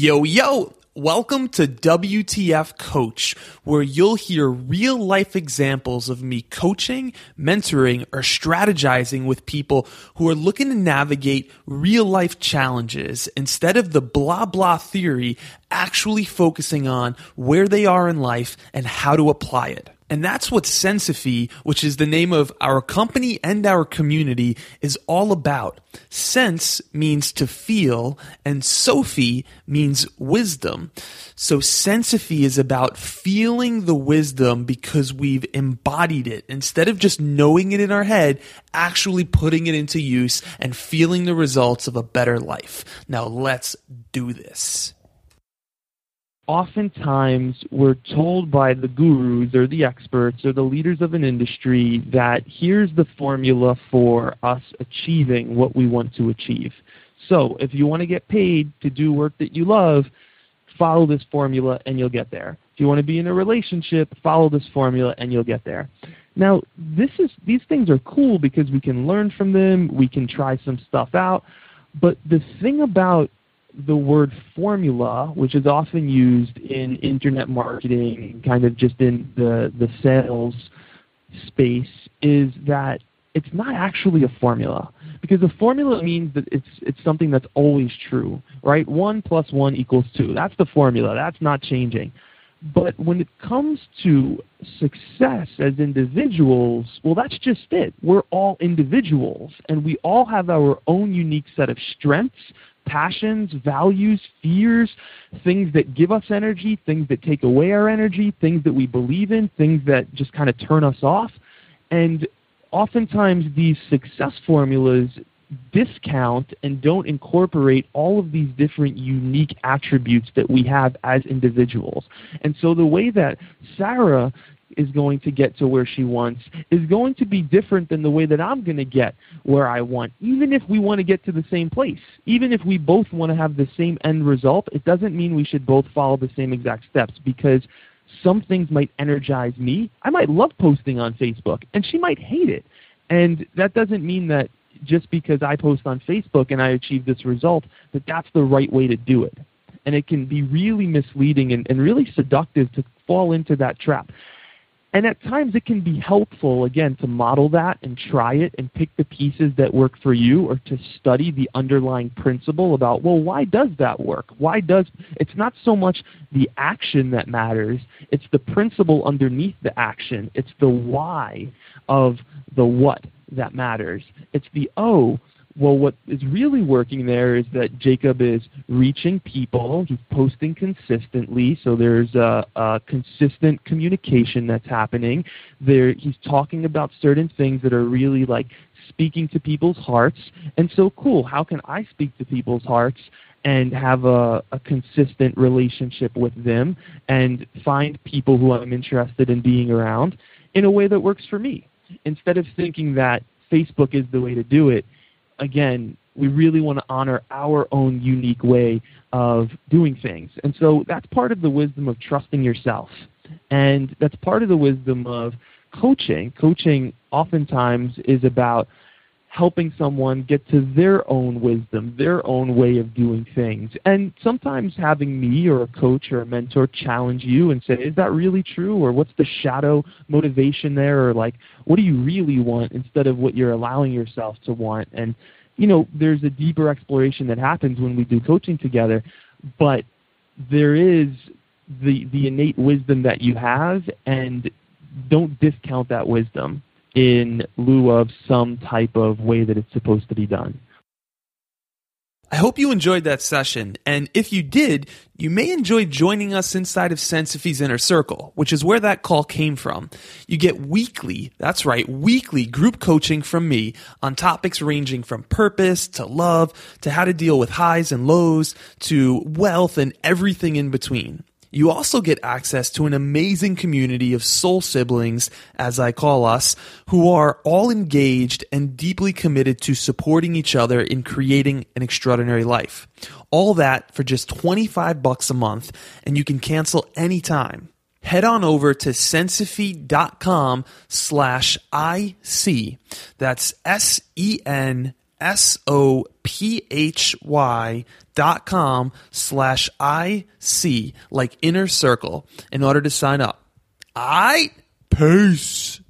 Yo, yo! Welcome to WTF Coach, where you'll hear real life examples of me coaching, mentoring, or strategizing with people who are looking to navigate real life challenges instead of the blah blah theory, actually focusing on where they are in life and how to apply it. And that's what Sensophy, which is the name of our company and our community, is all about. Sense means to feel, and Sophie means wisdom. So Sensophy is about feeling the wisdom because we've embodied it. Instead of just knowing it in our head, actually putting it into use and feeling the results of a better life. Now let's do this oftentimes we're told by the gurus or the experts or the leaders of an industry that here's the formula for us achieving what we want to achieve. So if you want to get paid to do work that you love, follow this formula and you'll get there. If you want to be in a relationship, follow this formula and you'll get there. Now, this is these things are cool because we can learn from them, we can try some stuff out. But the thing about the word formula, which is often used in internet marketing, kind of just in the, the sales space, is that it's not actually a formula. Because a formula means that it's, it's something that's always true, right? 1 plus 1 equals 2. That's the formula. That's not changing. But when it comes to success as individuals, well, that's just it. We're all individuals, and we all have our own unique set of strengths, passions, values, fears, things that give us energy, things that take away our energy, things that we believe in, things that just kind of turn us off. And oftentimes these success formulas discount and don't incorporate all of these different unique attributes that we have as individuals. And so the way that Sarah is going to get to where she wants is going to be different than the way that I'm going to get where I want. Even if we want to get to the same place, even if we both want to have the same end result, it doesn't mean we should both follow the same exact steps because some things might energize me. I might love posting on Facebook, and she might hate it. And that doesn't mean that just because I post on Facebook and I achieve this result, that that's the right way to do it. And it can be really misleading and, and really seductive to fall into that trap. And at times it can be helpful, again, to model that and try it and pick the pieces that work for you or to study the underlying principle about, well, why does that work? Why does, it's not so much the action that matters, it's the principle underneath the action. It's the why of the what that matters. It's the O well, what is really working there is that Jacob is reaching people. He's posting consistently, so there's a, a consistent communication that's happening. There, he's talking about certain things that are really like speaking to people's hearts. And so, cool. How can I speak to people's hearts? and have a, a, consistent relationship with them and find people who I'm interested in being around in a way that works for me. Instead of thinking that Facebook is the way to do it, again, we really want to honor our own unique way of doing things. And so that's part of the wisdom of trusting yourself. And that's part of the wisdom of coaching. Coaching oftentimes is about helping someone get to their own wisdom, their own way of doing things. And sometimes having me or a coach or a mentor challenge you and say, is that really true? Or what's the shadow motivation there? Or like, what do you really want instead of what you're allowing yourself to want? And, you know, there's a deeper exploration that happens when we do coaching together, but there is the, the innate wisdom that you have and don't discount that wisdom in lieu of some type of way that it's supposed to be done. I hope you enjoyed that session, and if you did, you may enjoy joining us inside of Sensophy's Inner Circle, which is where that call came from. You get weekly, that's right, weekly group coaching from me on topics ranging from purpose to love to how to deal with highs and lows to wealth and everything in between. You also get access to an amazing community of soul siblings, as I call us, who are all engaged and deeply committed to supporting each other in creating an extraordinary life. All that for just 25 bucks a month, and you can cancel anytime. Head on over to sensophy.com slash IC. That's S E N S O P H Y dot com slash IC, like inner circle, in order to sign up. I peace.